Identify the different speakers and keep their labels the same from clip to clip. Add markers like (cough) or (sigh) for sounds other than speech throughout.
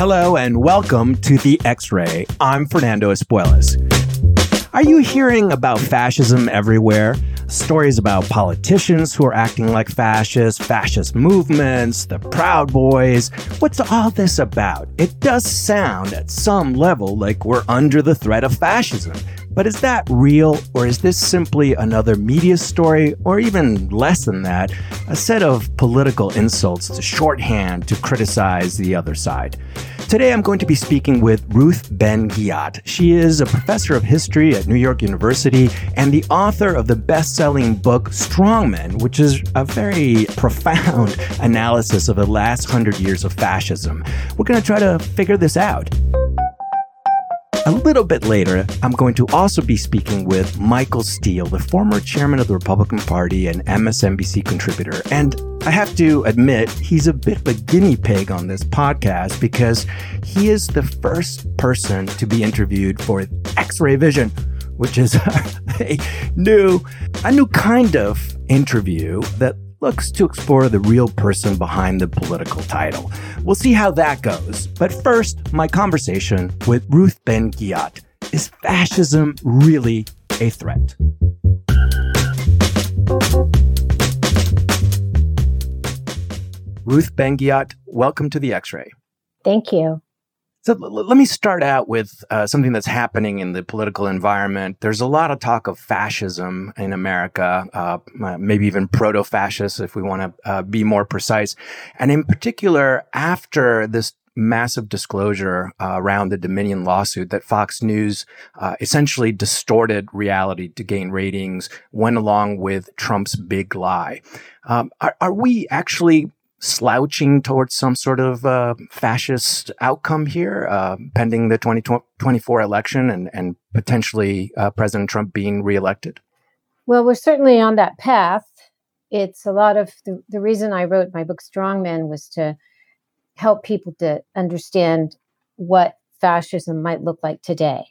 Speaker 1: Hello and welcome to the X Ray. I'm Fernando Espuelas. Are you hearing about fascism everywhere? Stories about politicians who are acting like fascists, fascist movements, the Proud Boys. What's all this about? It does sound at some level like we're under the threat of fascism. But is that real, or is this simply another media story, or even less than that, a set of political insults to shorthand to criticize the other side? Today I'm going to be speaking with Ruth Ben-Ghiat. She is a professor of history at New York University and the author of the best selling book Strongmen, which is a very profound (laughs) analysis of the last hundred years of fascism. We're going to try to figure this out. A little bit later, I'm going to also be speaking with Michael Steele, the former chairman of the Republican Party and MSNBC contributor. And I have to admit, he's a bit of a guinea pig on this podcast because he is the first person to be interviewed for X Ray Vision, which is (laughs) a new, a new kind of interview that looks to explore the real person behind the political title. We'll see how that goes. But first, my conversation with Ruth Ben-Ghiat. Is fascism really a threat? Ruth Ben-Ghiat, welcome to the X Ray.
Speaker 2: Thank you.
Speaker 1: So l- let me start out with uh, something that's happening in the political environment. There's a lot of talk of fascism in America, uh, maybe even proto fascist, if we want to uh, be more precise. And in particular, after this massive disclosure uh, around the Dominion lawsuit that Fox News uh, essentially distorted reality to gain ratings, went along with Trump's big lie. Um, are, are we actually slouching towards some sort of uh, fascist outcome here, uh, pending the 2024 election and, and potentially uh, President Trump being reelected?
Speaker 2: Well, we're certainly on that path. It's a lot of the, the reason I wrote my book Strongmen was to help people to understand what fascism might look like today.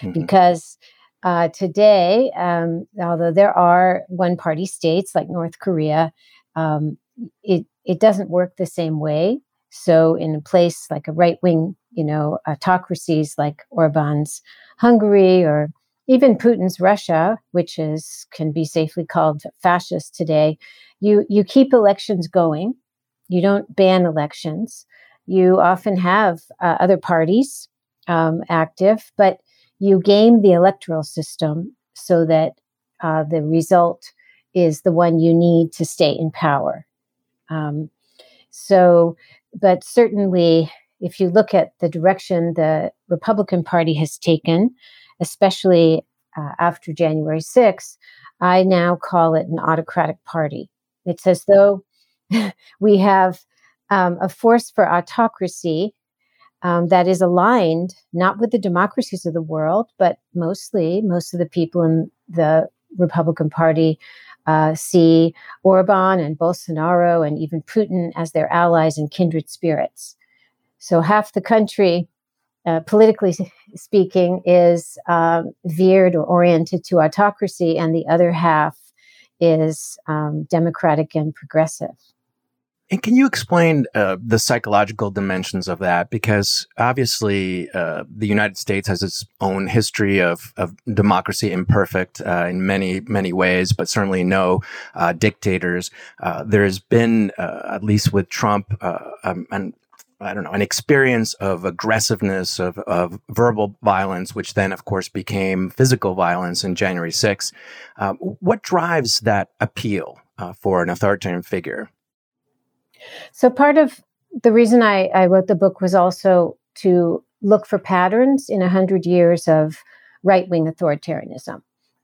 Speaker 2: Mm-hmm. because uh, today, um, although there are one party states like North Korea, um, it it doesn't work the same way. So, in a place like a right wing, you know, autocracies like Orban's Hungary or even Putin's Russia, which is can be safely called fascist today, you you keep elections going. You don't ban elections. You often have uh, other parties um, active, but you game the electoral system so that uh, the result is the one you need to stay in power. Um, so, but certainly, if you look at the direction the Republican Party has taken, especially uh, after January 6th, I now call it an autocratic party. It's as though (laughs) we have um, a force for autocracy um, that is aligned not with the democracies of the world, but mostly most of the people in the Republican Party uh, see Orban and Bolsonaro and even Putin as their allies and kindred spirits. So half the country, uh, politically speaking, is um, veered or oriented to autocracy, and the other half is um, democratic and progressive.
Speaker 1: And can you explain uh, the psychological dimensions of that? Because obviously, uh, the United States has its own history of, of democracy imperfect uh, in many, many ways, but certainly no uh, dictators. Uh, there has been, uh, at least with Trump, um, an I don't know, an experience of aggressiveness, of, of verbal violence, which then, of course, became physical violence in January 6th. what drives that appeal for an authoritarian figure?
Speaker 2: So part of the reason I, I wrote the book was also to look for patterns in a hundred years of right wing authoritarianism.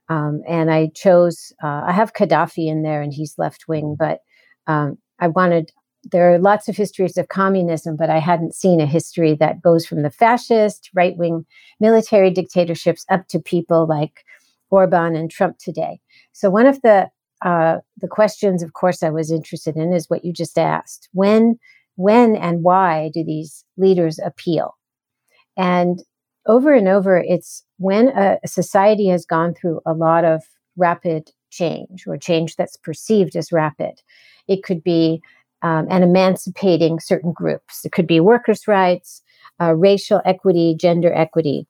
Speaker 2: Um, and I chose, uh, I have Gaddafi in there and he's left wing, but um, I wanted, there are lots of histories of communism, but I hadn't seen a history that goes from the fascist, right wing military dictatorships up to people like Orban and Trump today. So one of the uh, the questions, of course, I was interested in is what you just asked. When, when, and why do these leaders appeal? And over and over, it's when a, society has gone through a lot of rapid change or change that's perceived as rapid. It could be um, emancipating certain groups. It could be workers' rights. uh, racial equity, gender equity.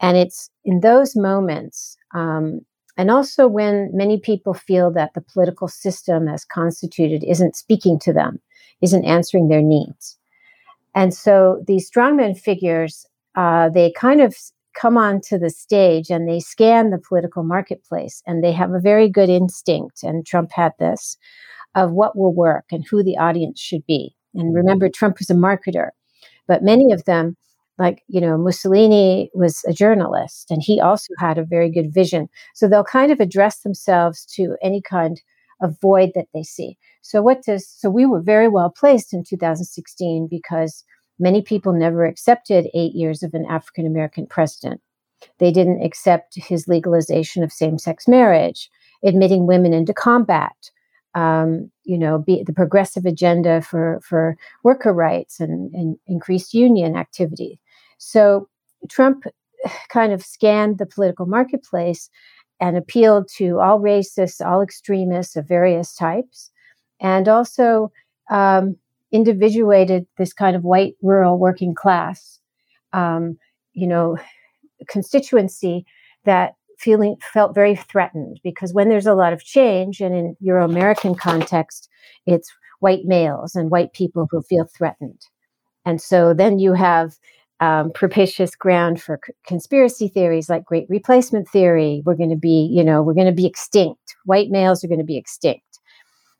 Speaker 2: And it's in those moments, um, and also when many people feel that the political system as constituted isn't speaking to them, isn't answering their needs. And so these strongman figures, uh, they kind of come onto the stage and they scan the political marketplace and they have a very good instinct, and Trump had this, of what will work and who the audience should be. And remember, Trump was a marketer, but many of them, like, you know, Mussolini was a journalist and he also had a very good vision. So they'll kind of address themselves to any kind of void that they see. So, what does, so we were very well placed in 2016 because many people never accepted eight years of an African American president. They didn't accept his legalization of same sex marriage, admitting women into combat, um, you know, be, the progressive agenda for, for worker rights and, and increased union activity. So Trump (sighs) kind of scanned the political marketplace and appealed to all racists, all extremists of various types, and also um, individuated this kind of white rural working class, um, you know, constituency that feeling felt very threatened because when there's a lot of change, and in Euro American context, it's white males and white people who feel threatened, and so then you have um, propitious ground for c- conspiracy theories like great replacement theory. We're going to be, you know, we're going to be extinct. White males are going to be extinct.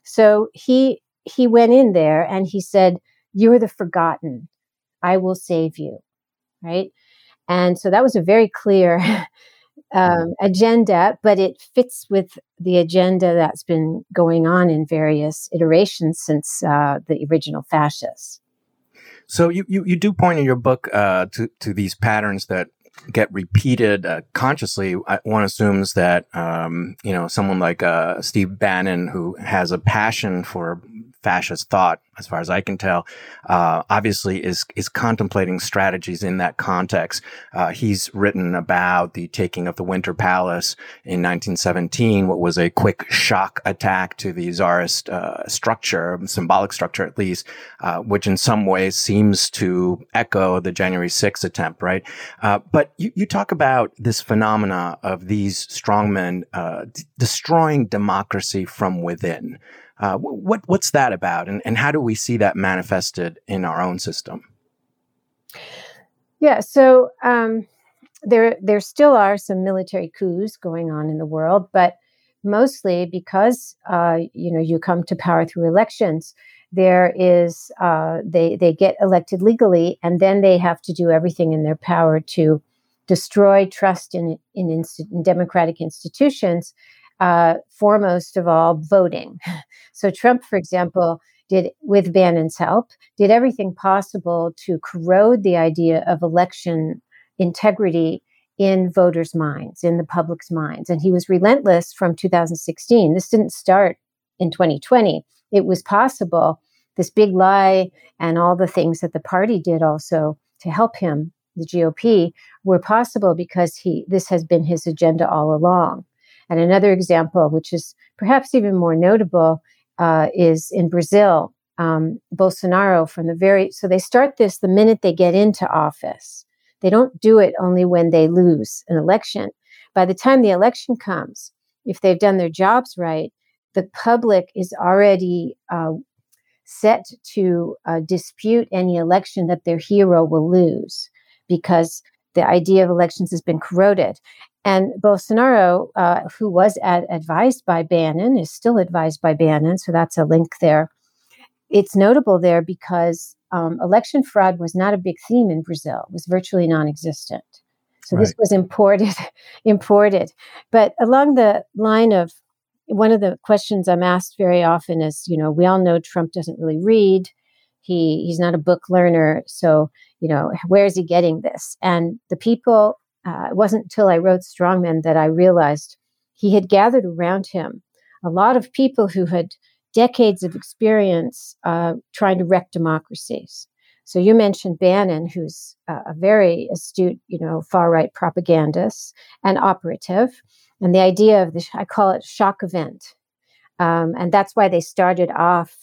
Speaker 2: So he he went in there and he said, "You're the forgotten. I will save you." Right, and so that was a very clear (laughs) um, agenda, but it fits with the agenda that's been going on in various iterations since uh, the original fascists.
Speaker 1: So you, you, you do point in your book uh, to to these patterns that get repeated uh, consciously. One assumes that um, you know someone like uh, Steve Bannon, who has a passion for fascist thought, as far as I can tell, uh, obviously is is contemplating strategies in that context. Uh, he's written about the taking of the Winter Palace in 1917, what was a quick shock attack to the czarist uh, structure, symbolic structure at least, uh, which in some ways seems to echo the January 6th attempt, right? Uh, but you, you talk about this phenomena of these strongmen uh, d- destroying democracy from within. Uh, what what's that about, and, and how do we see that manifested in our own system?
Speaker 2: Yeah, so um, there there still are some military coups going on in the world, but mostly because uh, you know you come to power through elections. There is uh, they they get elected legally, and then they have to do everything in their power to destroy trust in in, in democratic institutions uh, foremost of all, voting. (laughs) So Trump, for example, did, with Bannon's help, did everything possible to corrode the idea of election integrity in voters' minds, in the public's minds. And he was relentless from 2016. This didn't start in 2020. It was possible, this big lie and all the things that the party did also to help him, the GOP, were possible because he this has been his agenda all along. And another example, which is perhaps even more notable, uh, is in Brazil. Um, Bolsonaro, from the very so they start this the minute they get into office. They don't do it only when they lose an election. By the time the election comes, if they've done their jobs right, the public is already uh, set to uh, dispute any election that their hero will lose because the idea of elections has been corroded. And Bolsonaro, uh, who was ad- advised by Bannon, is still advised by Bannon, so that's a link there. It's notable there because um, election fraud was not a big theme in Brazil; it was virtually non-existent. So right. this was imported, (laughs) imported. But along the line of one of the questions I'm asked very often is, you know, we all know Trump doesn't really read. He he's not a book learner, so you know, where is he getting this? And the people uh, it wasn't until I wrote Strongmen that I realized he had gathered around him a lot of people who had decades of experience uh, trying to wreck democracies. So you mentioned Bannon, who's a very astute, you know, far right propagandist and operative, and the idea of the I call it shock event, um, and that's why they started off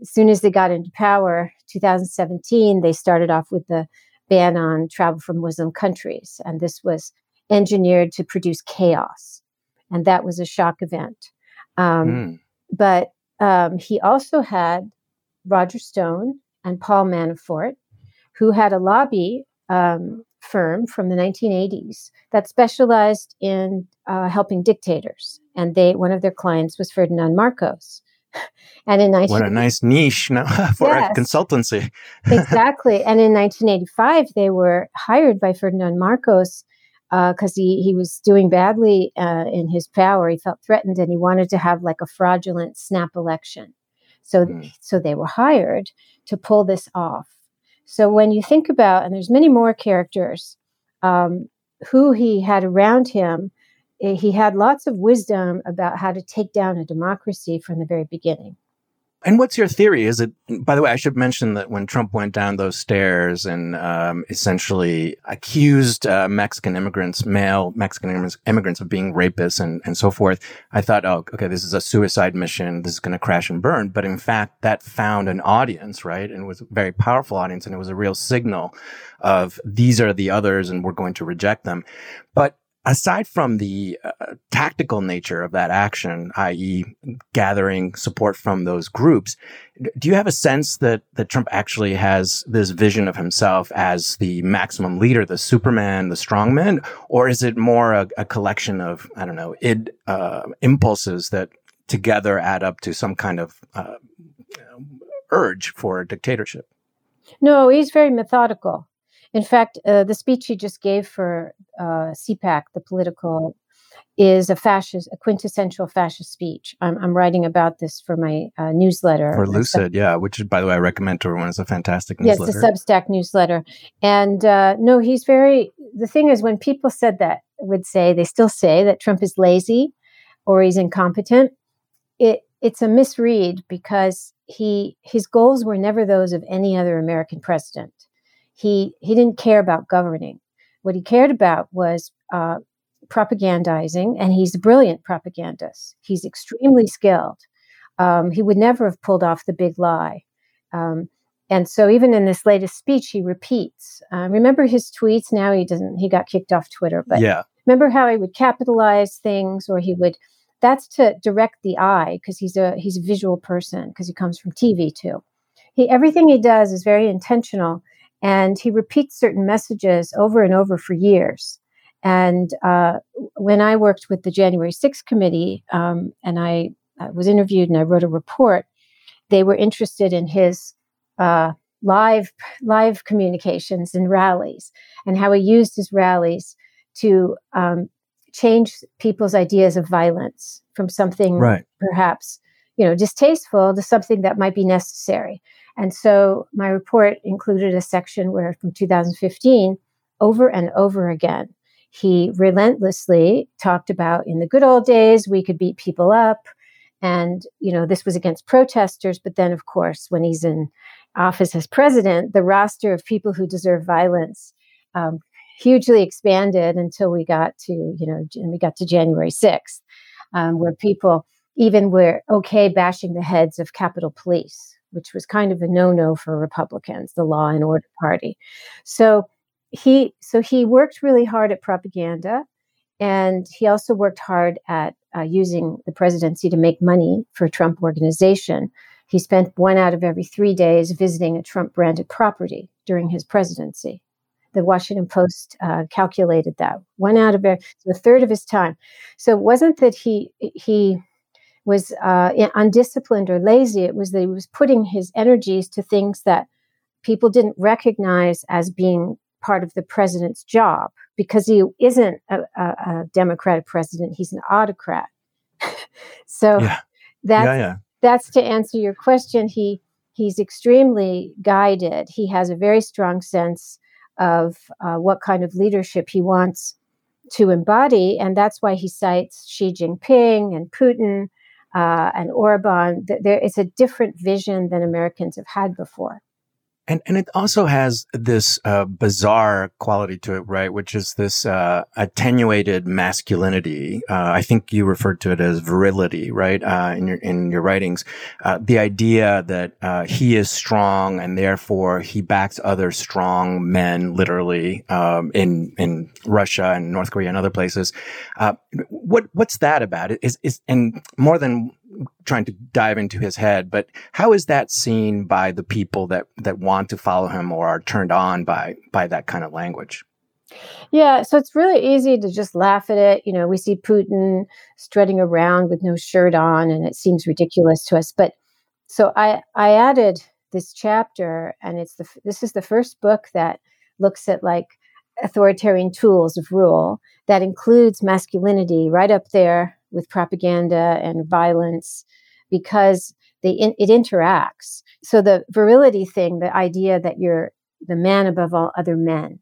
Speaker 2: as soon as they got into power, 2017. They started off with the ban on travel from Muslim countries. And this was engineered to produce chaos. And that was a shock event. Um, mm. But um, he also had Roger Stone and Paul Manafort, who had a lobby um, firm from the 1980s that specialized in uh, helping dictators. And they one of their clients was Ferdinand Marcos. (laughs)
Speaker 1: And in 19- what a nice niche now (laughs) for yes, a consultancy. (laughs)
Speaker 2: exactly. And in 1985, they were hired by Ferdinand Marcos because uh, he he was doing badly uh, in his power. He felt threatened, and he wanted to have like a fraudulent snap election. So mm. so they were hired to pull this off. So when you think about, and there's many more characters um, who he had around him, he had lots of wisdom about how to take down a democracy from the very beginning.
Speaker 1: And what's your theory? Is it, by the way, I should mention that when Trump went down those stairs and um, essentially accused uh, Mexican immigrants, male Mexican immigrants, of being rapists and, and so forth, I thought, oh, okay, this is a suicide mission. This is going to crash and burn. But in fact, that found an audience, right? And it was a very powerful audience. And it was a real signal of these are the others and we're going to reject them. But aside from the uh, tactical nature of that action, i.e., gathering support from those groups, do you have a sense that that Trump actually has this vision of himself as the maximum leader, the Superman, the strongman, or is it more a, a collection of I don't know id uh, impulses that together add up to some kind of uh, urge for a dictatorship?
Speaker 2: No, he's very methodical. In fact, uh, the speech he just gave for uh, CPAC, the political, is a fascist, a quintessential fascist speech. I'm, I'm writing about this for my uh, newsletter.
Speaker 1: For Lucid, yeah, which, by the way, I recommend to everyone. It's a fantastic newsletter.
Speaker 2: Yes, a Substack newsletter. And uh, no, he's very, the thing is, when people said that, would say, they still say that Trump is lazy or he's incompetent, it, it's a misread because he his goals were never those of any other American president he he didn't care about governing. What he cared about was uh, propagandizing, and he's a brilliant propagandist. He's extremely skilled. Um, he would never have pulled off the big lie. Um, and so, even in this latest speech, he repeats. Uh, remember his tweets? Now he doesn't. He got kicked off Twitter, but
Speaker 1: yeah.
Speaker 2: remember how he would capitalize things, or he would. That's to direct the eye because he's a he's a visual person because he comes from TV too. He everything he does is very intentional and he repeats certain messages over and over for years. And uh, when I worked with the January 6th committee um, and I, I, was interviewed and I wrote a report, they were interested in his uh, live live communications and rallies and how he used his rallies to um, change people's ideas of violence from something
Speaker 1: right.
Speaker 2: perhaps you know distasteful to something that might be necessary and so my report included a section where from 2015, over and over again, he relentlessly talked about in the good old days, we could beat people up. And, you know, this was against protesters. But then, of course, when he's in office as president, the roster of people who deserve violence um, hugely expanded until we got to, you know, and we got to January 6th, um, where people even were okay bashing the heads of Capitol Police which was kind of a no-no for Republicans, the Law and Order Party. So he so he worked really hard at propaganda, and he also worked hard at uh, using the presidency to make money for Trump organization. He spent one out of every three days visiting a Trump branded property during his presidency. The Washington Post uh, calculated that one out of so a third of his time. So it wasn't that he he was uh, undisciplined or lazy. It was that he was putting his energies to things that people didn't recognize as being part of the president's job because he isn't a, a, a democratic president; he's an autocrat. (laughs) so
Speaker 1: yeah.
Speaker 2: that's
Speaker 1: yeah, yeah.
Speaker 2: that's to answer your question. He he's extremely guided. He has a very strong sense of uh, what kind of leadership he wants to embody, and that's why he cites Xi Jinping and Putin uh, and Orban, there is a different vision than Americans have had before.
Speaker 1: And and it also has this uh, bizarre quality to it, right? Which is this uh, attenuated masculinity. Uh, I think you referred to it as virility, right? Uh, in your in your writings, uh, the idea that uh, he is strong and therefore he backs other strong men, literally um, in in Russia and North Korea and other places. what what's that about? Is is and more than trying to dive into his head, but how is that seen by the people that that want to follow him or are turned on by by that kind of language?
Speaker 2: Yeah, so it's really easy to just laugh at it. You know, we see Putin strutting around with no shirt on, and it seems ridiculous to us. But so I I added this chapter, and it's the this is the first book that looks at like authoritarian tools of rule that includes masculinity right up there with propaganda and violence because they in, it interacts. So the virility thing, the idea that you're the man above all other men,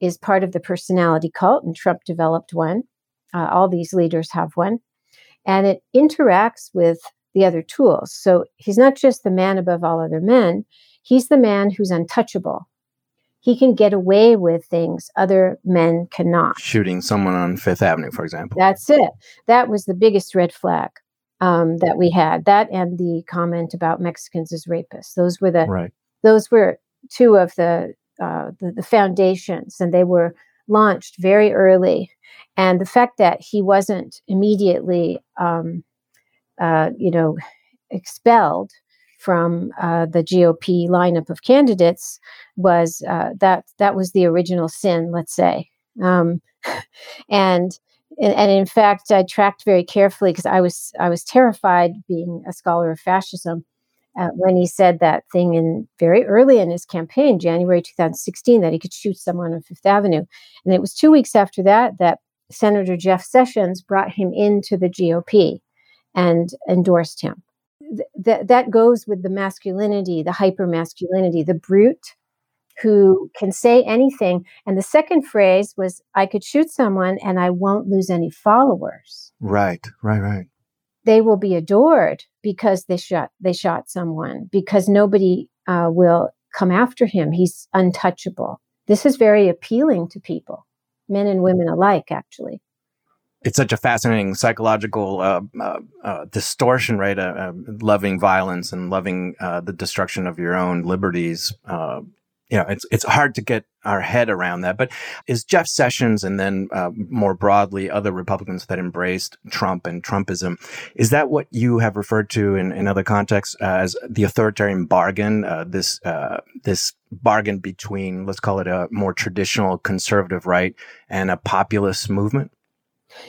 Speaker 2: is part of the personality cult, and Trump developed one. Uh, all these leaders have one, and it interacts with the other tools. So he's not just the man above all other men; he's the man who's untouchable he can get away with things other men cannot.
Speaker 1: Shooting someone on Fifth Avenue, for example.
Speaker 2: That's it. That was the biggest red flag um, that we had. That and the comment about Mexicans as rapists. Those were the right. Those were two of the, uh, the the foundations, and they were launched very early. And the fact that he wasn't immediately, um, uh, you know, expelled from uh, the GOP lineup of candidates was uh, that that was the original sin, let's say, um, (laughs) and and in fact, I tracked very carefully because I was I was terrified being a scholar of fascism uh, when he said that thing in very early in his campaign, January 2016, that he could shoot someone on Fifth Avenue, and it was two weeks after that that Senator Jeff Sessions brought him into the GOP and endorsed him that that goes with the masculinity, the hyper masculinity, the brute who can say anything. And the second phrase was, I could shoot someone and I won't lose any followers.
Speaker 1: Right, right, right.
Speaker 2: They will be adored because they shot they shot someone because nobody uh, will come after him. He's untouchable. This is very appealing to people, men and women alike, actually
Speaker 1: it's such a fascinating psychological uh, uh, uh, distortion, right? Uh, um, loving violence and loving uh, the destruction of your own liberties. Uh, you know, it's it's hard to get our head around that. But is Jeff Sessions and then more broadly other Republicans that embraced Trump and Trumpism, is that what you have referred to in, in other contexts as the authoritarian bargain? this this bargain between, let's call it a more traditional conservative right and a populist movement?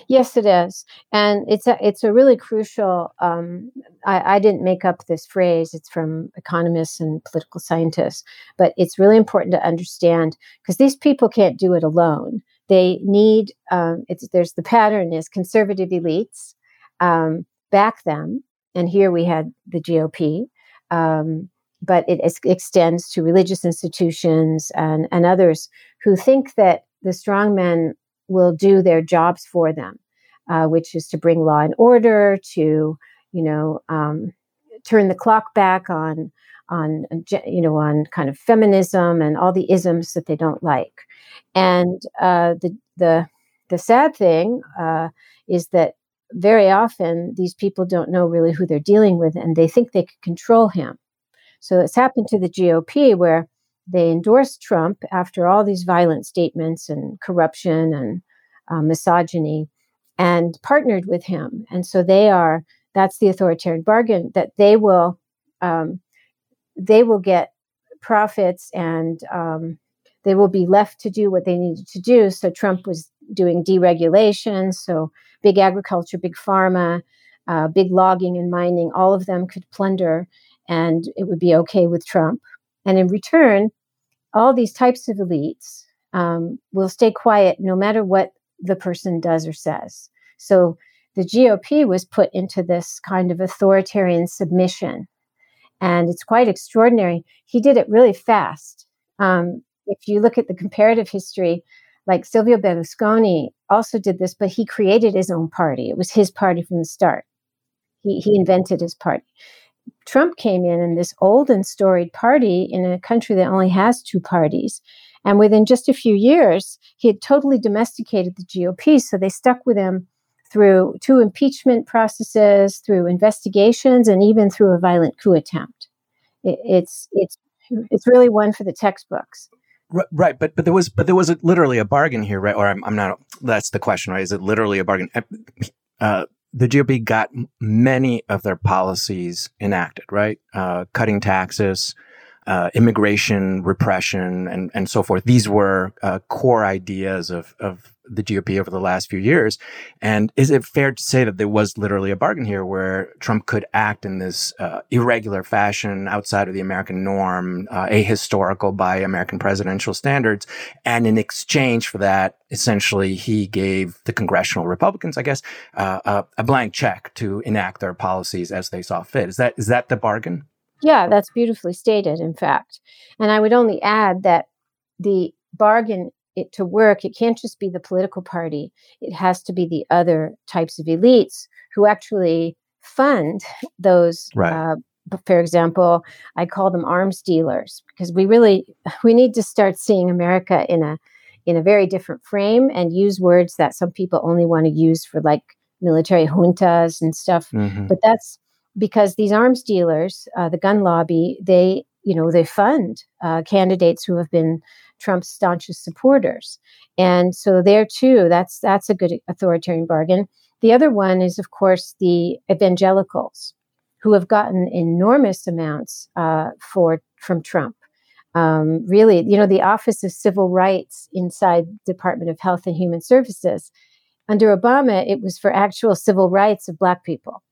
Speaker 2: Yes, it is, and it's a it's a really crucial. Um, I, I, didn't make up this phrase; it's from economists and political scientists, but it's really important to understand because these people can't do it alone. They need. Um, it's there's the pattern is conservative elites um, back them, and here we had the GOP. Um, but it, it extends to religious institutions and, and others who think that the strongmen will do their jobs for them, uh, which is to bring law and order, to you know um, turn the clock back on on you know on kind of feminism and all the isms that they don't like. And uh, the the the sad thing uh, is that very often these people don't know really who they're dealing with, and they think they can control him. So it's happened to the GOP where they endorsed Trump after all these violent statements and corruption and uh, misogyny and partnered with him. And so they are, that's the authoritarian bargain that they will, um, they will get profits and um, they will be left to do what they needed to do. So Trump was doing deregulation. So big agriculture, big pharma, uh, big logging and mining, all of them could plunder and it would be okay with Trump. And in return, all these types of elites um, will stay quiet no matter what the person does or says. So the GOP was put into this kind of authoritarian submission. And it's quite extraordinary. He did it really fast. Um, if you look at the comparative history, like Silvio Berlusconi also did this, but he created his own party. It was his party from the start. He, he invented his party. Trump came in in this old and storied party in a country that only has two parties. And within just a few years, he had totally domesticated the GOP. So they stuck with him through two impeachment processes, through investigations, and even through a violent coup attempt. It, it's it's it's really one for the textbooks.
Speaker 1: Right, but but there was but there was a, literally a bargain here, right? Or I'm, I'm not. That's the question, right? Is it literally a bargain? Uh, the GOP got many of their policies enacted, right? Uh, cutting taxes, uh, immigration repression, and and so forth. These were uh, core ideas of of the GOP over the last few years. And is it fair to say that there was literally a bargain here where Trump could act in this uh, irregular fashion outside of the American norm, uh, ahistorical by American presidential standards, and in exchange for that, essentially he gave the congressional Republicans, I guess, uh, a, a blank check to enact their policies as they saw fit. Is that is that the bargain?
Speaker 2: Yeah, that's beautifully stated, in fact. And I would only add that the bargain it to work, it can't just be the political party. It has to be the other types of elites who actually fund (laughs) those.
Speaker 1: Right. Uh,
Speaker 2: for example, I call them arms dealers because we really (laughs) we need to start seeing America in a in a very different frame and use words that some people only want to use for like military juntas and stuff. Mm-hmm. But that's because these arms dealers, uh, the gun lobby, they you know they fund uh, candidates who have been Trump's staunchest supporters. And so there too, that's that's a good authoritarian bargain. The other one is, of course, the evangelicals, who have gotten enormous amounts uh, for from Trump. Um, really, you know, the Office of Civil Rights inside Department of Health and Human Services. Under Obama, it was for actual civil rights of Black people.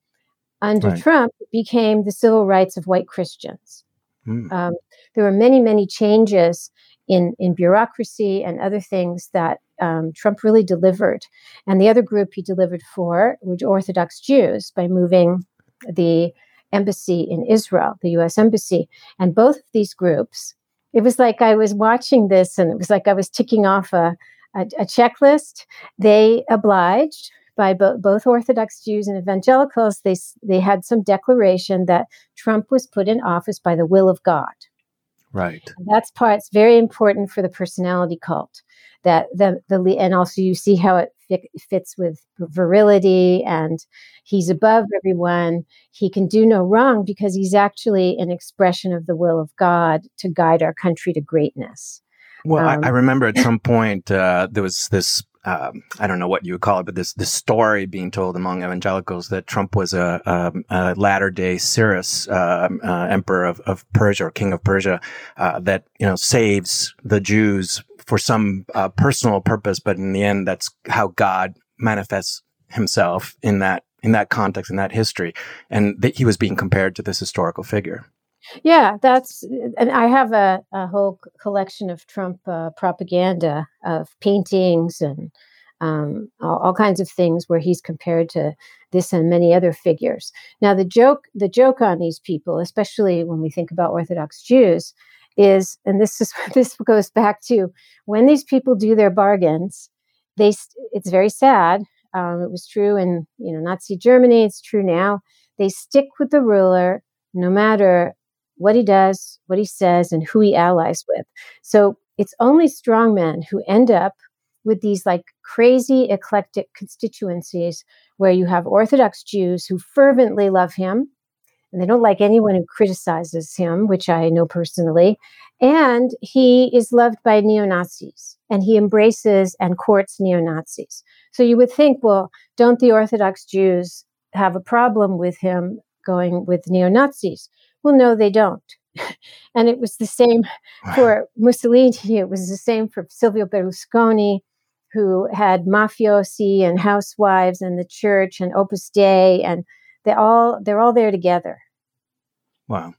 Speaker 2: Under right. Trump, it became the civil rights of white Christians. Mm. Um, there were many, many changes in, in bureaucracy and other things that um, Trump really delivered. And the other group he delivered for were Orthodox Jews by moving the embassy in Israel, the US embassy. And both of these groups, it was like I was watching this and it was like I was ticking off a, a, a checklist. They obliged by bo- both Orthodox Jews and evangelicals. They, they had some declaration that Trump was put in office by the will of God.
Speaker 1: Right.
Speaker 2: And that's part. It's very important for the personality cult. That the the and also you see how it fits with virility and he's above everyone. He can do no wrong because he's actually an expression of the will of God to guide our country to greatness.
Speaker 1: Well, um, I, I, um, remember at some point uh, there was this um, I don't know what you would call it, but this this story being told among evangelicals that Trump was a, a, a latter day Cyrus, uh, uh, emperor of, of Persia or king of Persia, uh, that you know saves the Jews for some uh, personal purpose, but in the end, that's how God manifests Himself in that in that context in that history, and that he was being compared to this historical figure.
Speaker 2: Yeah, that's, and I have a, a whole collection of Trump uh, propaganda of paintings and um, all, all, kinds of things where he's compared to this and many other figures. Now, the joke, the joke on these people, especially when we think about Orthodox Jews, is, and this is (laughs) this goes back to when these people do their bargains, they it's very sad. Um, it was true in you know Nazi Germany. It's true now. They stick with the ruler no matter what he does, what he says, and who he allies with. So it's only strong men who end up with these like crazy eclectic constituencies where you have Orthodox Jews who fervently love him and they don't like anyone who criticizes him, which I know personally. And he is loved by neo Nazis and he embraces and courts neo Nazis. So you would think, well, don't the Orthodox Jews have a problem with him going with neo Nazis? Well, no, they don't. (laughs) and it was the same for Mussolini. It was the same for Silvio Berlusconi, who had mafiosi and housewives and the church and Opus Dei, and they all they're all there together.
Speaker 1: Wow.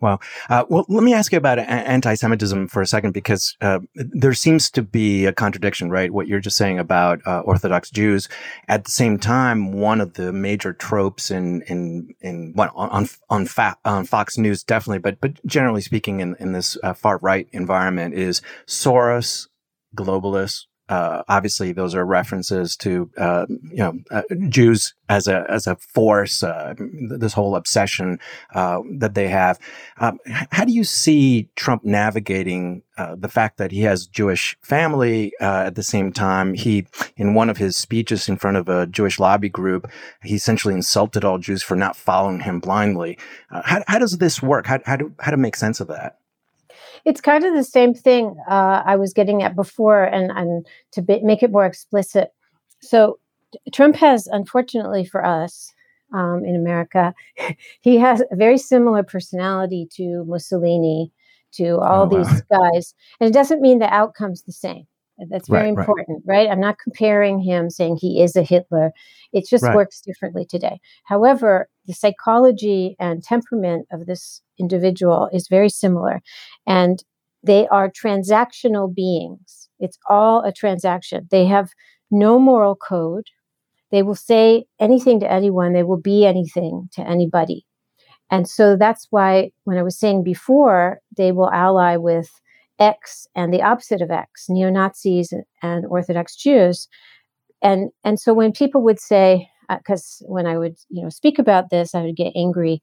Speaker 1: Well, uh, well, let me ask you about anti-Semitism for a second, because uh, there seems to be a contradiction, right? What you're just saying about uh, Orthodox Jews. At the same time, one of the major tropes in in in on on, fa- on Fox News, definitely, but but generally speaking, in in this uh, far right environment, is Soros, globalists, uh, obviously those are references to uh, you know uh, Jews as a as a force. Uh, this whole obsession uh, that they have. Um, how do you see Trump navigating uh, the fact that he has Jewish family at the same time? He in one of his speeches in front of a Jewish lobby group, he essentially insulted all Jews for not following him blindly. how, how does this work? How how do how to make sense of that?
Speaker 2: It's kind of the same thing uh, I was getting at before, and and to be, make it more explicit. So Trump has, unfortunately for us um, in America, (laughs) he has a very similar personality to Mussolini, to all oh, wow. these guys, and it doesn't mean the outcome's the same. That's very right, important, right. right. I'm not comparing him saying he is a Hitler. It just right. works differently today. However, the psychology and temperament of this individual is very similar. And they are transactional beings. It's all a transaction. They have no moral code. They will say anything to anyone, they will be anything to anybody. And so that's why, when I was saying before, they will ally with X and the opposite of X, neo Nazis and Orthodox Jews. And, and so when people would say, because uh, when I would you know speak about this, I would get angry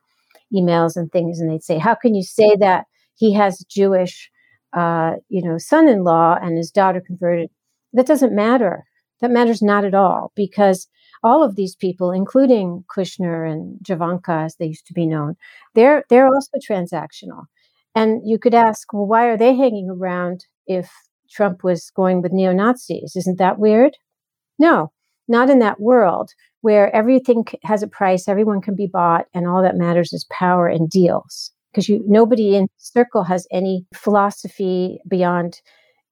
Speaker 2: emails and things, and they'd say, "How can you say that he has Jewish, uh, you know, son-in-law and his daughter converted?" That doesn't matter. That matters not at all because all of these people, including Kushner and Javanka, as they used to be known, they're they're also transactional. And you could ask, well, why are they hanging around if Trump was going with neo Nazis? Isn't that weird? No, not in that world where everything has a price, everyone can be bought, and all that matters is power and deals. Because nobody in circle has any philosophy beyond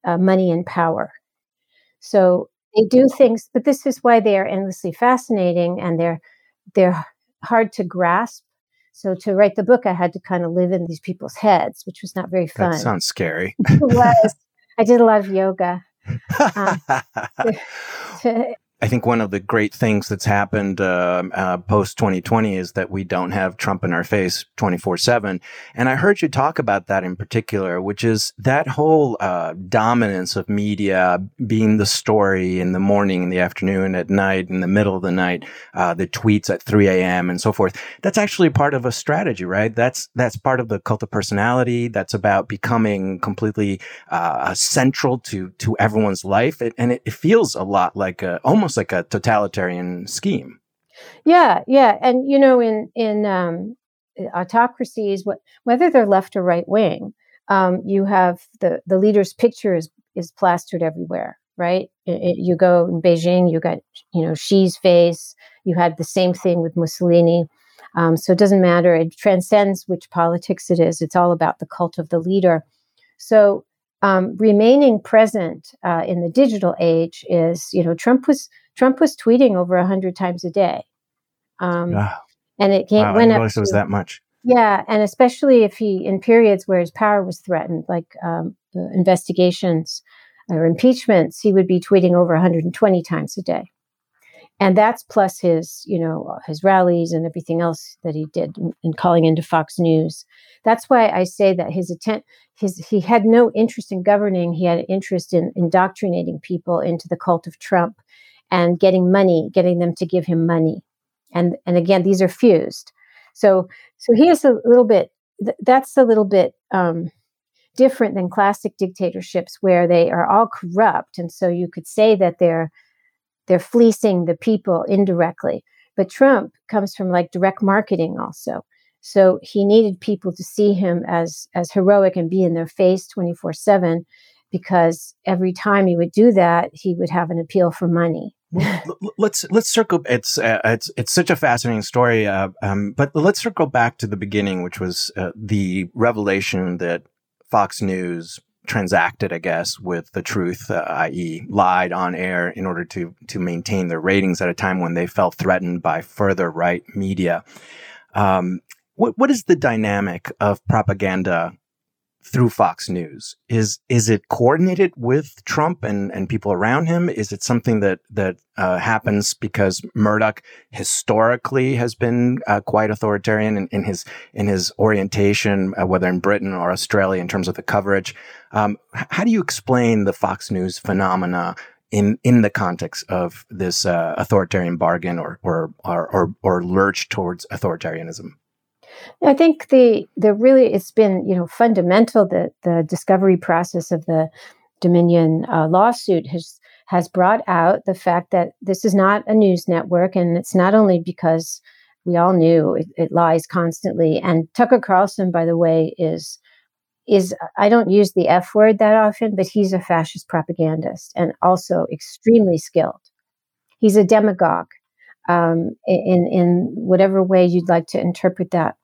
Speaker 2: uh, money and power. So they do things, but this is why they are endlessly fascinating and they're they're hard to grasp so to write the book, I had to kind of live in these people's heads, which was not very fun.
Speaker 1: That sounds scary. (laughs)
Speaker 2: it was. I did a lot of yoga. Um, (laughs) to,
Speaker 1: to, I think one of the great things that's happened uh, uh, post 2020 is that we don't have Trump in our face 24 7. And I heard you talk about that in particular, which is that whole uh, dominance of media being the story in the morning, in the afternoon, at night, in the middle of the night, uh, the tweets at 3 a.m. and so forth. That's actually part of a strategy, right? That's that's part of the cult of personality. That's about becoming completely uh, central to to everyone's life, it, and it, it feels a lot like a, almost almost like a totalitarian scheme.
Speaker 2: Yeah, yeah, and you know, in in um, autocracies, what, whether they're left or right wing, um, you have the the leader's picture is is plastered everywhere, right? It, it, you go in Beijing, you got you know Xi's face. You had the same thing with Mussolini. Um, so it doesn't matter. It transcends which politics it is. It's all about the cult of the leader. So um, remaining present uh, in the digital age is, you know, Trump was Trump was tweeting over a hundred times a day, um, and it came
Speaker 1: wow,
Speaker 2: went
Speaker 1: up. To, it was that much.
Speaker 2: Yeah, and especially if he in periods where his power was threatened, like um, investigations or impeachments, he would be tweeting over 120 times a day and that's plus his you know his rallies and everything else that he did and calling into fox news. That's why i say that his intent his he had no interest in governing. He had an interest in indoctrinating people into the cult of trump and getting money getting them to give him money. And and again these are fused. So so he is a little bit that's a little bit um, different than classic dictatorships where they are all corrupt. And so you could say that they're they're fleecing the people indirectly. But Trump comes from like direct marketing also. So he needed people to see him as as heroic and be in their face 24/7 because every time he would do that, he would have an appeal for money.
Speaker 1: let's let's circle. It's uh, it's it's such a fascinating story. Uh, um, but let's circle back to the beginning, which was uh, the revelation that Fox News transacted, I guess, with the truth, uh, i.e., lied on air in order to to maintain their ratings at a time when they felt threatened by further right media. Um, what what is the dynamic of propaganda through Fox News? Is is it coordinated with Trump and, and people around him? Is it something that that uh, happens because Murdoch historically has been uh, quite authoritarian in, in, his in his orientation, uh, whether in Britain or Australia, in terms of the coverage? Um, how do you explain the Fox News phenomena in in the context of this uh, authoritarian bargain or, or or or or lurch towards authoritarianism?
Speaker 2: I think the the really it's been you know fundamental that the discovery process of the Dominion uh, lawsuit has has brought out the fact that this is not a news network, and it's not only because we all knew it, it lies constantly. And Tucker Carlson, by the way, is is I don't use the F word that often, but he's a fascist propagandist and also extremely skilled. He's a demagogue um, in in whatever way you'd like to interpret that.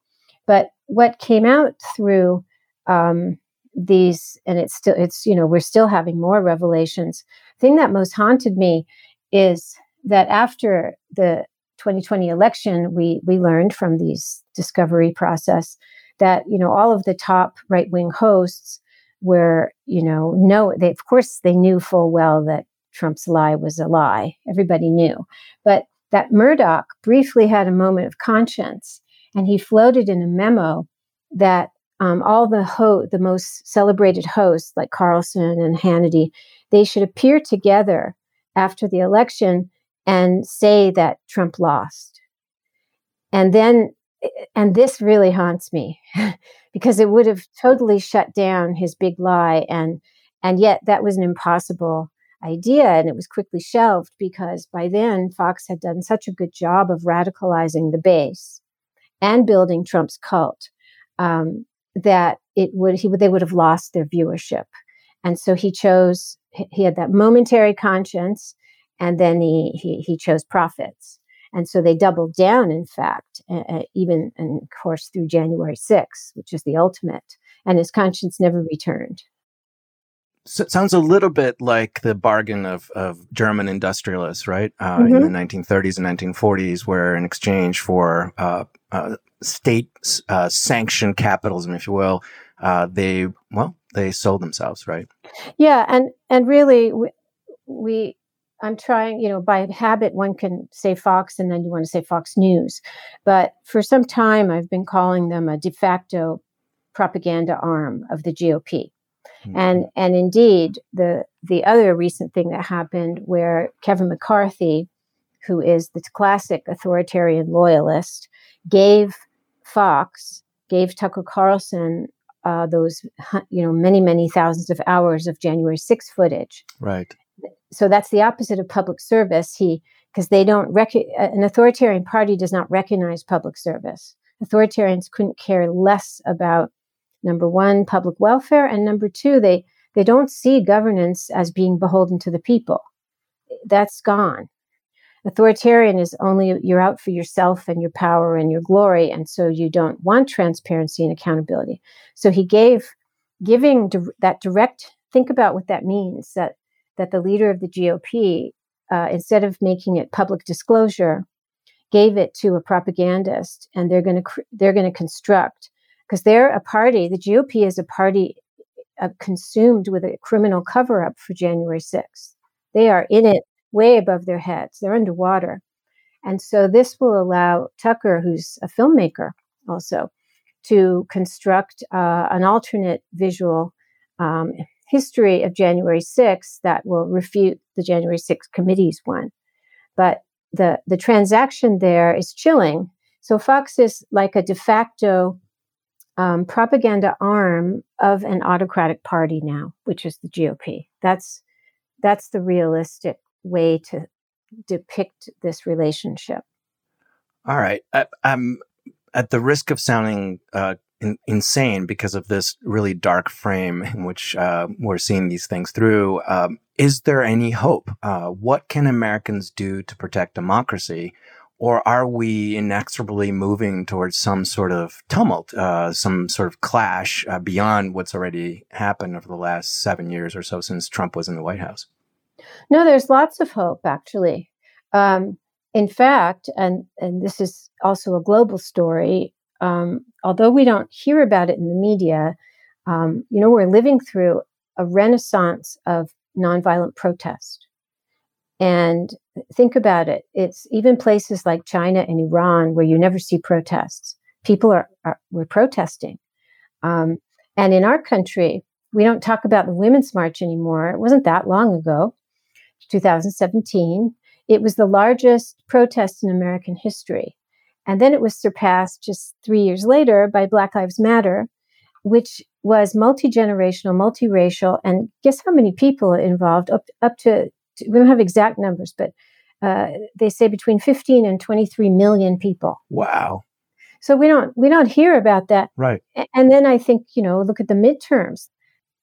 Speaker 2: But what came out through um, these, and it's still it's you know we're still having more revelations. thing that most haunted me is that after the 2020 election, we we learned from these discovery process that you know all of the top right wing hosts were you know no they of course they knew full well that Trump's lie was a lie. Everybody knew, but that Murdoch briefly had a moment of conscience, and he floated in a memo that um, all the ho- the most celebrated hosts like Carlson and Hannity, they should appear together after the election and say that Trump lost. And then, and this really haunts me (laughs) because it would have totally shut down his big lie. And, and yet that was an impossible idea. And it was quickly shelved because by then Fox had done such a good job of radicalizing the base and building Trump's cult um, that it would, he would, they would have lost their viewership. And so he chose, he had that momentary conscience and then he, he, he chose profits. And so they doubled down, in fact, uh, even, and of course, through January 6th, which is the ultimate. And his conscience never returned.
Speaker 1: So it sounds a little bit like the bargain of, of German industrialists, right? Uh, mm-hmm. In the 1930s and 1940s, where in exchange for uh, uh, state uh, sanctioned capitalism, if you will, uh, they, well, they sold themselves, right?
Speaker 2: Yeah. And, and really, we, we I'm trying, you know, by habit, one can say Fox and then you want to say Fox News. But for some time, I've been calling them a de facto propaganda arm of the GOP. Mm-hmm. And and indeed, the the other recent thing that happened where Kevin McCarthy, who is the classic authoritarian loyalist, gave Fox, gave Tucker Carlson uh, those you know many many thousands of hours of January 6 footage.
Speaker 1: Right
Speaker 2: so that's the opposite of public service. He because they don't rec- an authoritarian party does not recognize public service. Authoritarians couldn't care less about number one public welfare and number two they they don't see governance as being beholden to the people. That's gone. Authoritarian is only you're out for yourself and your power and your glory, and so you don't want transparency and accountability. So he gave giving that direct. Think about what that means. That that the leader of the GOP, uh, instead of making it public disclosure, gave it to a propagandist, and they're going to cr- they're going to construct because they're a party. The GOP is a party uh, consumed with a criminal cover up for January 6th. They are in it way above their heads. They're underwater, and so this will allow Tucker, who's a filmmaker, also to construct uh, an alternate visual um, history of January 6th that will refute the January 6th committee's one. But the, the transaction there is chilling. So Fox is like a de facto um, propaganda arm of an autocratic party now, which is the GOP. That's that's the realistic way to depict this relationship.
Speaker 1: All right, I, am at the risk of sounding uh, in, insane because of this really dark frame in which uh, we're seeing these things through. Um, is there any hope? Uh, what can Americans do to protect democracy? Or are we inexorably moving towards some sort of tumult, uh, some sort of clash uh, beyond what's already happened over the last seven years or so since Trump was in the White House?
Speaker 2: No, there's lots of hope, actually. Um, in fact, and, and this is also a global story, um, although we don't hear about it in the media, um, you know, we're living through a renaissance of nonviolent protest. And think about it. It's even places like China and Iran where you never see protests. People are, are we're protesting. Um, and in our country, we don't talk about the Women's March anymore. It wasn't that long ago. 2017. It was the largest protest in American history. And then it was surpassed just three years later by Black Lives Matter, which was multi generational, multiracial, and guess how many people involved? Up up to, to we don't have exact numbers, but uh, they say between 15 and 23 million people.
Speaker 1: Wow.
Speaker 2: So we don't we don't hear about that.
Speaker 1: Right.
Speaker 2: And then I think you know look at the midterms.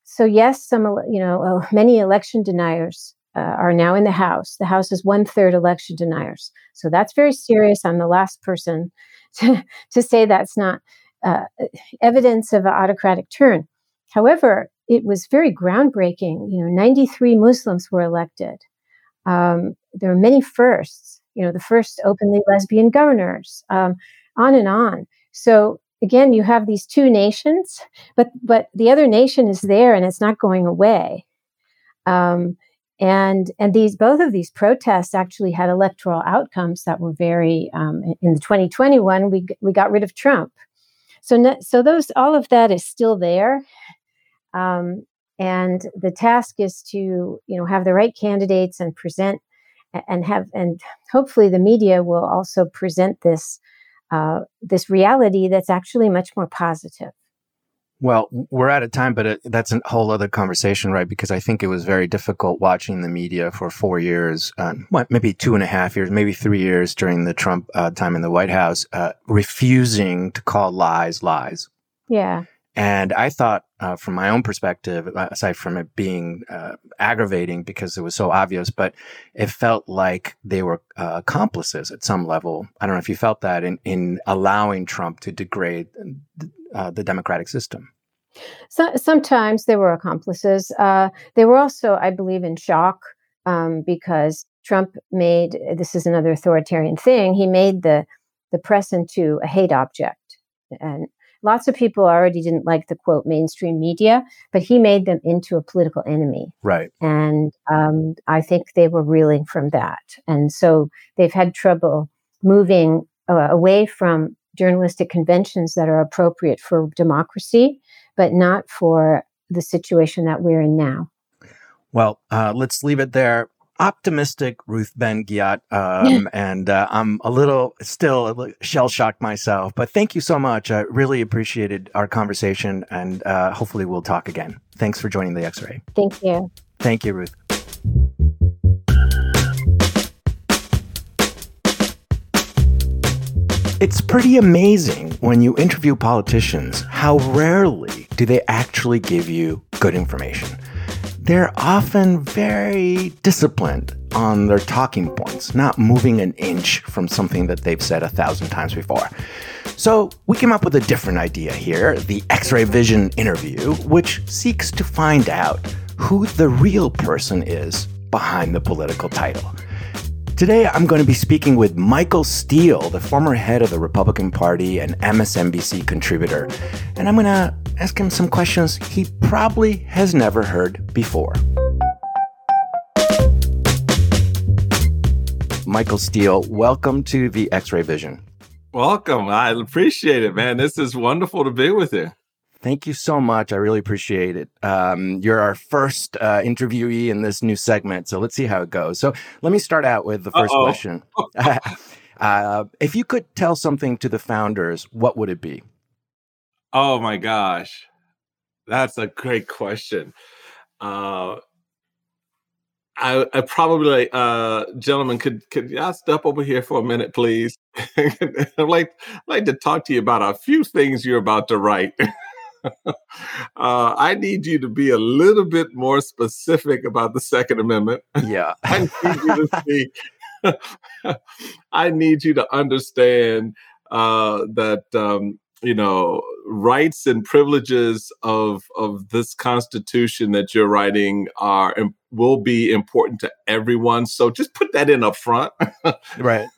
Speaker 2: So yes, some you know (laughs) many election deniers uh, are now in the House. The House is one third election deniers. So that's very serious. I'm the last person (laughs) to to say that's not uh, evidence of an autocratic turn. However, it was very groundbreaking. You know, 93 Muslims were elected. Um, there are many firsts. You know, the first openly lesbian governors, um, on and on. So again, you have these two nations, but but the other nation is there and it's not going away. Um, and and these both of these protests actually had electoral outcomes that were very um, in the 2021 we we got rid of Trump. So so those all of that is still there. Um, and the task is to you know have the right candidates and present and have and hopefully the media will also present this uh, this reality that's actually much more positive
Speaker 1: well, we're out of time, but it, that's a whole other conversation, right? Because I think it was very difficult watching the media for four years, uh, what, maybe two and a half years, maybe three years during the Trump uh, time in the White House, uh, refusing to call lies lies.
Speaker 2: Yeah.
Speaker 1: And I thought, uh, from my own perspective, uh, aside from it being uh, aggravating because it was so obvious, but it felt like they were uh, accomplices at some level. I don't know if you felt that in, in allowing Trump to degrade uh, the democratic system.
Speaker 2: So, sometimes they were accomplices. Uh, they were also, I believe, in shock um, because Trump made this is another authoritarian thing. He made the the press into a hate object, and lots of people already didn't like the quote mainstream media, but he made them into a political enemy.
Speaker 1: Right.
Speaker 2: And um, I think they were reeling from that. And so they've had trouble moving uh, away from journalistic conventions that are appropriate for democracy, but not for the situation that we're in now.
Speaker 1: Well, uh, let's leave it there optimistic Ruth Ben-Ghiat, (laughs) um, and uh, I'm a little still shell shocked myself. But thank you so much. I really appreciated our conversation, and uh, hopefully we'll talk again. Thanks for joining the X-Ray.
Speaker 2: Thank you.
Speaker 1: Thank you, Ruth. It's pretty amazing when you interview politicians how rarely do they actually give you good information they're often very disciplined on their talking points, not moving an inch from something that they've said a thousand times before. So, we came up with a different idea here the X ray vision interview, which seeks to find out who the real person is behind the political title. Today, I'm going to be speaking with Michael Steele, the former head of the Republican Party and MSNBC contributor. And I'm going to ask him some questions he probably has never heard before. Michael Steele, welcome to the X ray Vision.
Speaker 3: Welcome. I appreciate it, man. This is wonderful to be with you.
Speaker 1: Thank you so much. I really appreciate it. Um, you're our first uh, interviewee in this new segment, so let's see how it goes. So let me start out with the 1st question. (laughs) uh, if you could tell something to the founders, what would it be?
Speaker 3: Oh my gosh, that's a great question. Uh, I, I probably, uh, gentlemen, could could y'all step over here for a minute, please? (laughs) I'd like like to talk to you about a few things you're about to write. (laughs) uh, I need you to be a little bit more specific about the Second Amendment.
Speaker 1: Yeah. (laughs)
Speaker 3: I need you to see, (laughs) I need you to understand uh, that um, you know rights and privileges of of this constitution that you're writing are will be important to everyone so just put that in up front.
Speaker 1: Right. (laughs)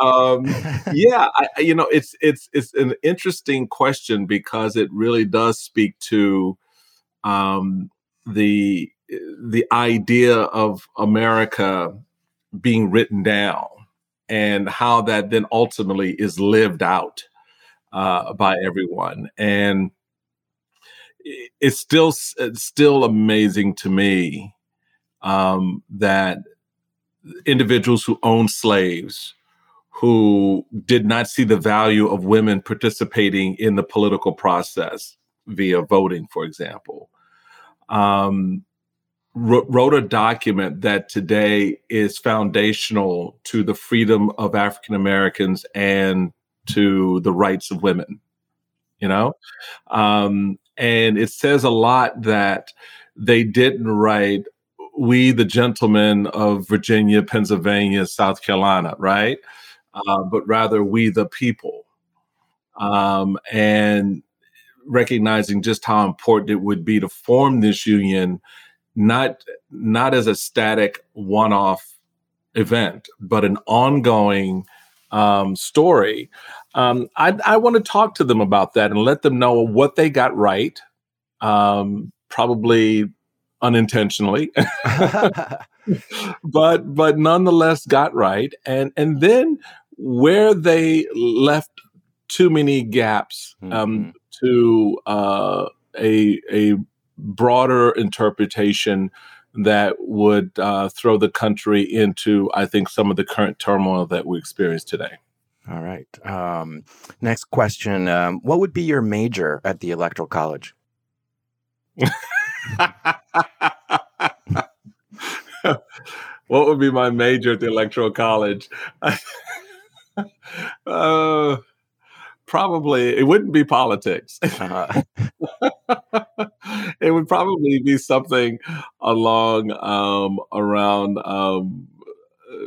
Speaker 3: Um yeah I, you know it's it's it's an interesting question because it really does speak to um the the idea of america being written down and how that then ultimately is lived out uh, by everyone. And it's still it's still amazing to me um, that individuals who owned slaves who did not see the value of women participating in the political process via voting, for example, um, wrote a document that today is foundational to the freedom of African Americans and to the rights of women. You know, um, and it says a lot that they didn't write we the gentlemen of Virginia, Pennsylvania, South Carolina, right? Uh, but rather we the people. Um, and recognizing just how important it would be to form this union, not not as a static one-off event, but an ongoing um, story. Um, I, I want to talk to them about that and let them know what they got right. Um, probably unintentionally (laughs) but but nonetheless got right and and then where they left too many gaps um, mm-hmm. to uh, a a broader interpretation that would uh, throw the country into, I think, some of the current turmoil that we experience today.
Speaker 1: All right. Um, next question: um, What would be your major at the Electoral College? (laughs)
Speaker 3: what would be my major at the electoral college (laughs) uh, probably it wouldn't be politics (laughs) uh-huh. it would probably be something along um, around um, uh,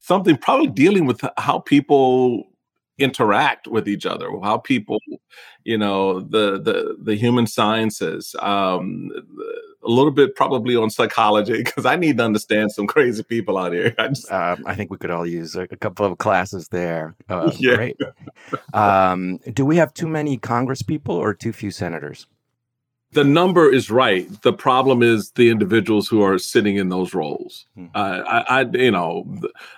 Speaker 3: something probably dealing with how people interact with each other how people you know the the the human sciences um a little bit probably on psychology because i need to understand some crazy people out here. (laughs)
Speaker 1: I, just, uh, I think we could all use a, a couple of classes there. Uh, (laughs) yeah. great. Um do we have too many congress people or too few senators
Speaker 3: the number is right. The problem is the individuals who are sitting in those roles. Mm-hmm. Uh, I, I, you know,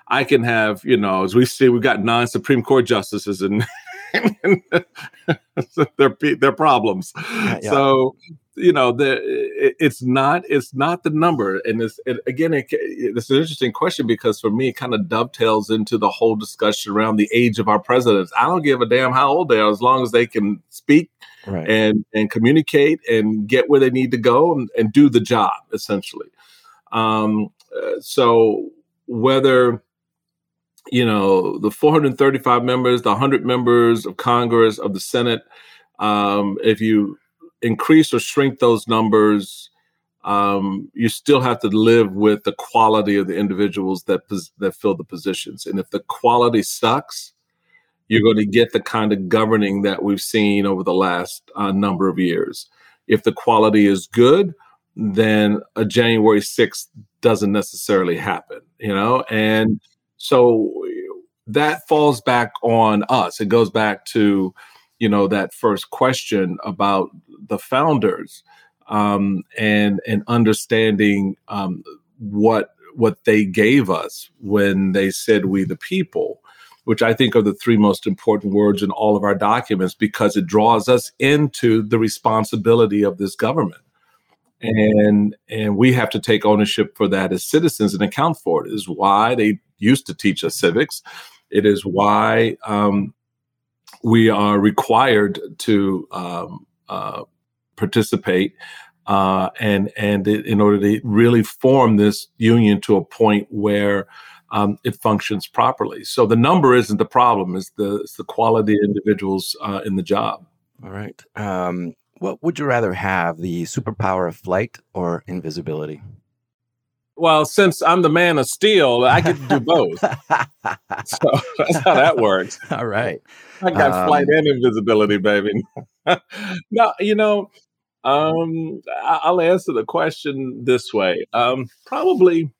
Speaker 3: I can have, you know, as we see, we've got nine Supreme Court justices, and, (laughs) their their problems. Yeah, yeah. So, you know, the it, it's not it's not the number, and it's it, again, it, it's an interesting question because for me, it kind of dovetails into the whole discussion around the age of our presidents. I don't give a damn how old they are, as long as they can speak right. and and communicate and get where they need to go and, and do the job essentially. Um, uh, so whether you know the 435 members, the 100 members of Congress of the Senate, um, if you increase or shrink those numbers, um, you still have to live with the quality of the individuals that that fill the positions. And if the quality sucks, you're going to get the kind of governing that we've seen over the last uh, number of years. If the quality is good, then a January 6th doesn't necessarily happen, you know? And so that falls back on us. It goes back to, you know, that first question about the founders um, and and understanding um, what what they gave us when they said we the people which I think are the three most important words in all of our documents because it draws us into the responsibility of this government. And and we have to take ownership for that as citizens and account for it. it is why they used to teach us civics. It is why um, we are required to um, uh, participate uh, and and in order to really form this union to a point where um, it functions properly. So the number isn't the problem; it's the it's the quality of individuals uh, in the job.
Speaker 1: All right. Um, what would you rather have: the superpower of flight or invisibility?
Speaker 3: Well, since I'm the man of steel, I get to do (laughs) both. so (laughs) that's how that works.
Speaker 1: All right.
Speaker 3: I got um, flight and invisibility, baby. (laughs) no, you know, um, I'll answer the question this way. Um, probably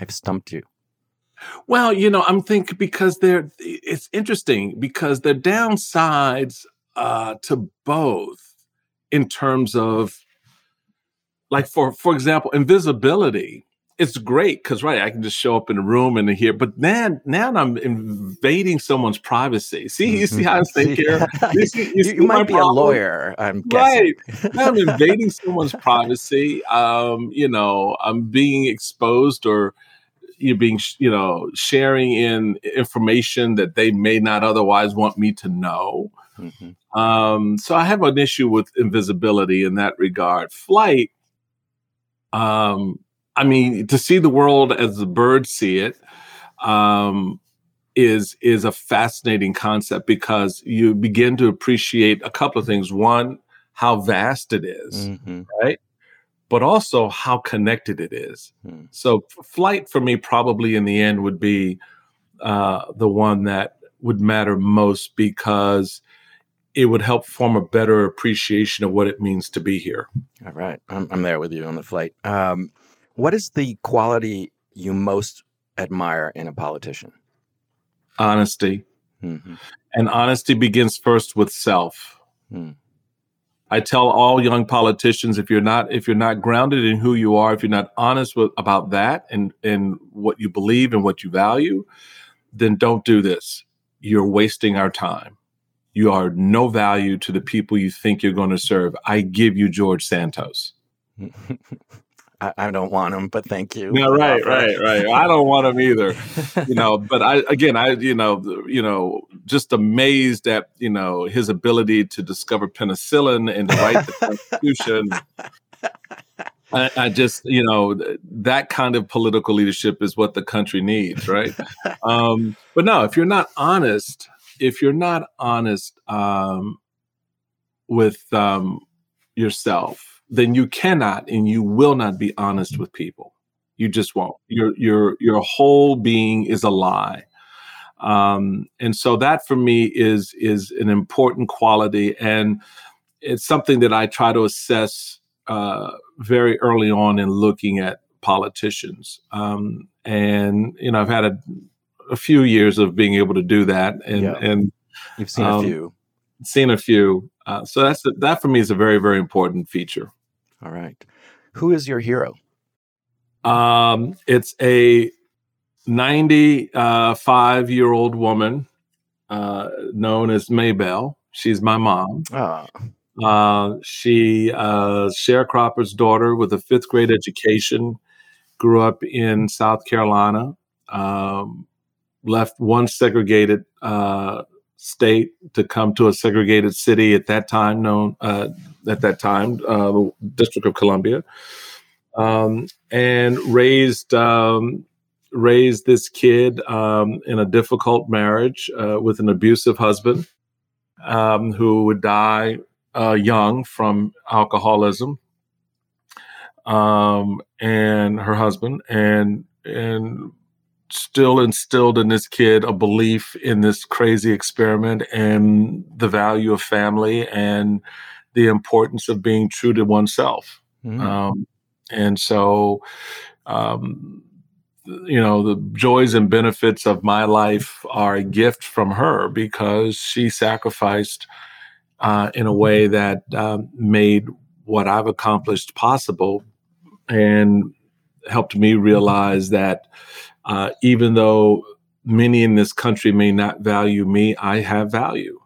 Speaker 1: I've stumped you.
Speaker 3: Well, you know, I'm thinking because they're it's interesting because the downsides uh, to both in terms of like for for example, invisibility it's great because right, I can just show up in a room and hear. But then now I'm invading someone's privacy. See, you see how I (laughs) think here. (laughs)
Speaker 1: You, see, you, you, you might be problem? a lawyer. I'm guessing.
Speaker 3: right. I'm invading someone's privacy. Um, you know, I'm being exposed or you being you know sharing in information that they may not otherwise want me to know. Mm-hmm. Um, so I have an issue with invisibility in that regard. Flight. Um, I mean, to see the world as the birds see it um, is is a fascinating concept because you begin to appreciate a couple of things. One, how vast it is, mm-hmm. right? But also how connected it is. Mm. So, flight for me probably in the end would be uh, the one that would matter most because it would help form a better appreciation of what it means to be here.
Speaker 1: All right, I'm, I'm there with you on the flight. Um, what is the quality you most admire in a politician?
Speaker 3: Honesty. Mm-hmm. And honesty begins first with self. Mm. I tell all young politicians if you're not if you're not grounded in who you are, if you're not honest with, about that and and what you believe and what you value, then don't do this. You're wasting our time. You are no value to the people you think you're going to serve. I give you George Santos. (laughs)
Speaker 1: I, I don't want him, but thank you.
Speaker 3: Yeah, right, right, right. I don't want him either. (laughs) you know, but I again, I you know, you know, just amazed at you know his ability to discover penicillin and write the Constitution. (laughs) I, I, just, you know, that kind of political leadership is what the country needs, right? (laughs) um, but no, if you're not honest, if you're not honest um, with um, yourself, then you cannot and you will not be honest with people. You just won't. Your your your whole being is a lie. Um, and so that for me is is an important quality, and it's something that I try to assess uh, very early on in looking at politicians. Um, and you know, I've had a, a, few years of being able to do that, and yeah. and
Speaker 1: you've seen um, a few,
Speaker 3: seen a few. Uh, so that's that for me is a very very important feature.
Speaker 1: All right. Who is your hero?
Speaker 3: Um, it's a 95 year old woman uh, known as Maebell. She's my mom. Oh. Uh, she uh, sharecropper's daughter with a fifth grade education. Grew up in South Carolina. Um, left one segregated uh, state to come to a segregated city at that time known uh, at that time uh, the district of columbia um, and raised um, raised this kid um, in a difficult marriage uh, with an abusive husband um, who would die uh, young from alcoholism um, and her husband and and still instilled in this kid a belief in this crazy experiment and the value of family and the importance of being true to oneself. Mm. Um, and so, um, you know, the joys and benefits of my life are a gift from her because she sacrificed uh, in a way that uh, made what I've accomplished possible and helped me realize that uh, even though many in this country may not value me, I have value.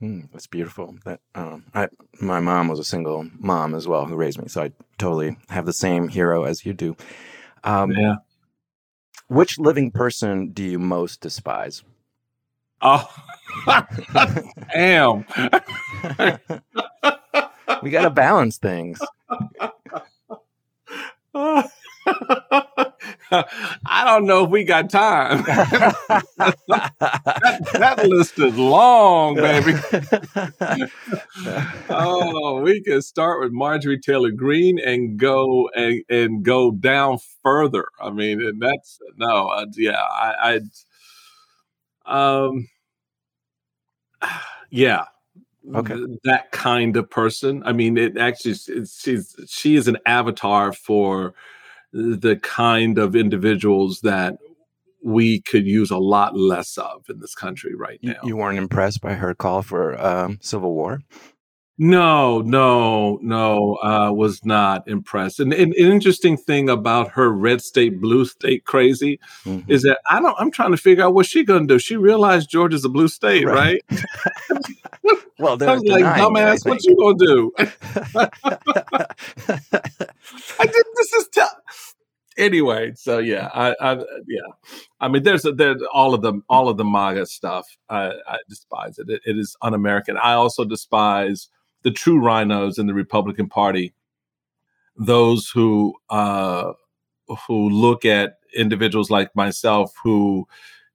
Speaker 1: Mm, that's beautiful. That um, I, my mom was a single mom as well who raised me, so I totally have the same hero as you do. Um, yeah. Which living person do you most despise?
Speaker 3: Oh, (laughs) damn.
Speaker 1: we got to balance things. (laughs)
Speaker 3: I don't know if we got time. that, that, list is long, baby. (laughs) oh, we can start with Marjorie Taylor Greene and go and, and go down further. I mean, and that's no, uh, yeah, I, I, um, (sighs) yeah,
Speaker 1: okay
Speaker 3: that kind of person i mean it actually it's, she's she is an avatar for the kind of individuals that we could use a lot less of in this country right now.
Speaker 1: You, weren't impressed by her call for um, civil war?
Speaker 3: No, no, no. Uh, was not impressed. And, and, an interesting thing about her red state, blue state crazy mm-hmm. is that I don't. I'm trying to figure out what she's going to do. She realized Georgia's a blue state, right? right? (laughs)
Speaker 1: well, I was like,
Speaker 3: dumbass, what you gonna do? (laughs) (laughs) I did. This is tough anyway, so yeah, I, I, yeah, I mean, there's a, there's all of them, all of the MAGA stuff. I, I despise it. it. It is un-American. I also despise the true RINOs in the Republican Party, those who uh, who look at individuals like myself who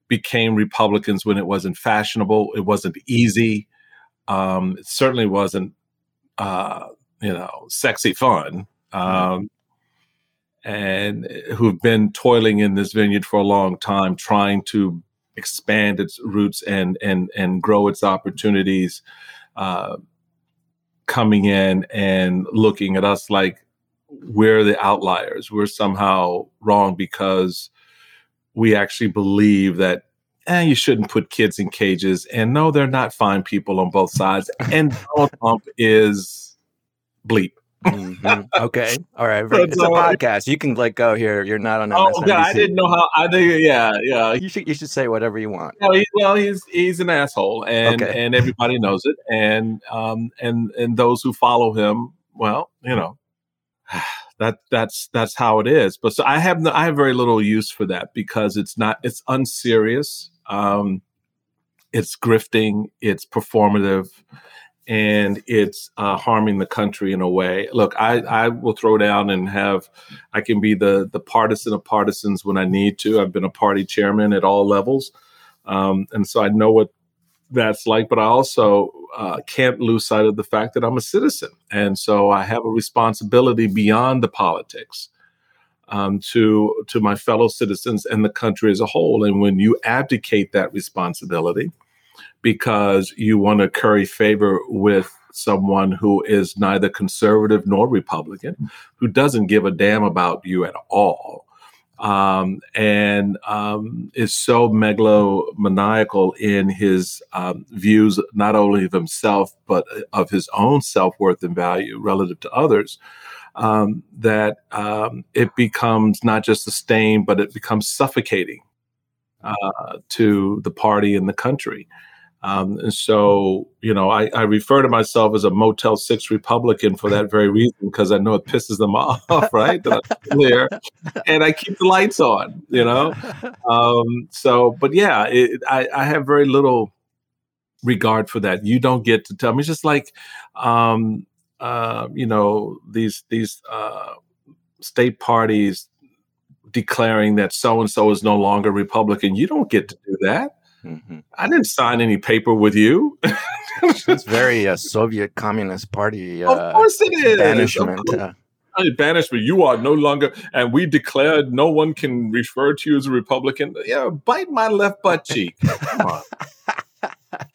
Speaker 3: became Republicans when it wasn't fashionable, it wasn't easy, um, it certainly wasn't, uh, you know, sexy fun. Um, and who've been toiling in this vineyard for a long time, trying to expand its roots and and and grow its opportunities, uh, coming in and looking at us like we're the outliers. We're somehow wrong because we actually believe that eh, you shouldn't put kids in cages. And no, they're not fine people on both sides. And Donald Trump is bleep.
Speaker 1: Mm-hmm. Okay. All right. It's a podcast. You can like go here. You're not on.
Speaker 3: Oh God, I didn't know how. I think yeah, yeah.
Speaker 1: You should you should say whatever you want.
Speaker 3: No, he, well, he's he's an asshole, and okay. and everybody knows it, and um and and those who follow him, well, you know, (sighs) that that's that's how it is. But so I have no, I have very little use for that because it's not it's unserious. Um, it's grifting. It's performative and it's uh, harming the country in a way. Look, I, I will throw down and have, I can be the the partisan of partisans when I need to. I've been a party chairman at all levels, um, and so I know what that's like. But I also uh, can't lose sight of the fact that I'm a citizen, and so I have a responsibility beyond the politics. Um, to to my fellow citizens and the country as a whole, and when you abdicate that responsibility, because you want to curry favor with someone who is neither conservative nor Republican, who doesn't give a damn about you at all, um, and um, is so megalomaniacal in his um, views, not only of himself, but of his own self worth and value relative to others. Um, that um, it becomes not just a stain, but it becomes suffocating uh, to the party and the country. Um, and so, you know, I, I, refer to myself as a Motel 6 Republican for that very reason, because I know it pisses them (laughs) off, right? there and I keep the lights on, you know? Um, so, but yeah, it, I, I, have very little regard for that. You don't get to tell me. It's just like, um, uh, you know, these, these uh, state parties declaring that so and so is no longer Republican. You don't get to do that Mm-hmm. I didn't sign any paper with you.
Speaker 1: it's very uh, (laughs) Soviet Communist Party. Uh,
Speaker 3: of course it is.
Speaker 1: Banishment. Uh,
Speaker 3: banishment. You are no longer, and we declared no one can refer to you as a Republican. Yeah, bite my left butt cheek. Come on. (laughs)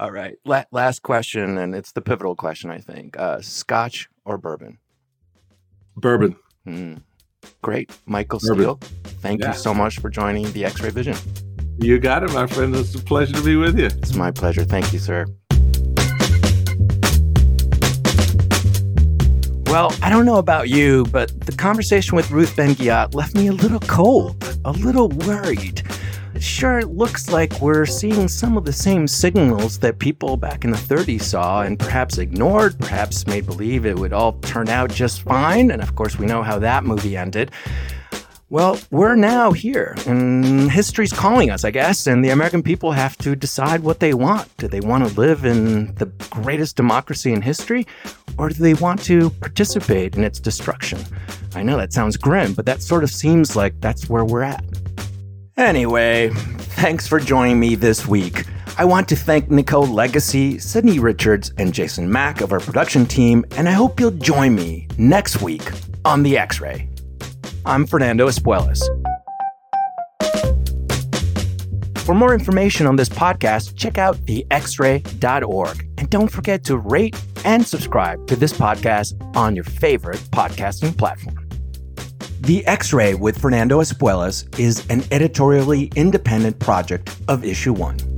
Speaker 1: All right. La- last question, and it's the pivotal question, I think. Uh, scotch or bourbon?
Speaker 3: Bourbon.
Speaker 1: Mm. Great. Michael Steele, thank yeah. you so much for joining the X Ray Vision.
Speaker 3: You got it, my friend. It's a pleasure to be with you.
Speaker 1: It's my pleasure. Thank you, sir. Well, I don't know about you, but the conversation with Ruth Ben-Ghiat left me a little cold, a little worried. Sure, it looks like we're seeing some of the same signals that people back in the 30s saw and perhaps ignored, perhaps made believe it would all turn out just fine. And of course, we know how that movie ended. Well, we're now here, and history's calling us, I guess, and the American people have to decide what they want. Do they want to live in the greatest democracy in history, or do they want to participate in its destruction? I know that sounds grim, but that sort of seems like that's where we're at. Anyway, thanks for joining me this week. I want to thank Nicole Legacy, Sydney Richards, and Jason Mack of our production team, and I hope you'll join me next week on The X Ray. I'm Fernando Espuelas. For more information on this podcast, check out thexray.org. And don't forget to rate and subscribe to this podcast on your favorite podcasting platform. The X Ray with Fernando Espuelas is an editorially independent project of Issue One.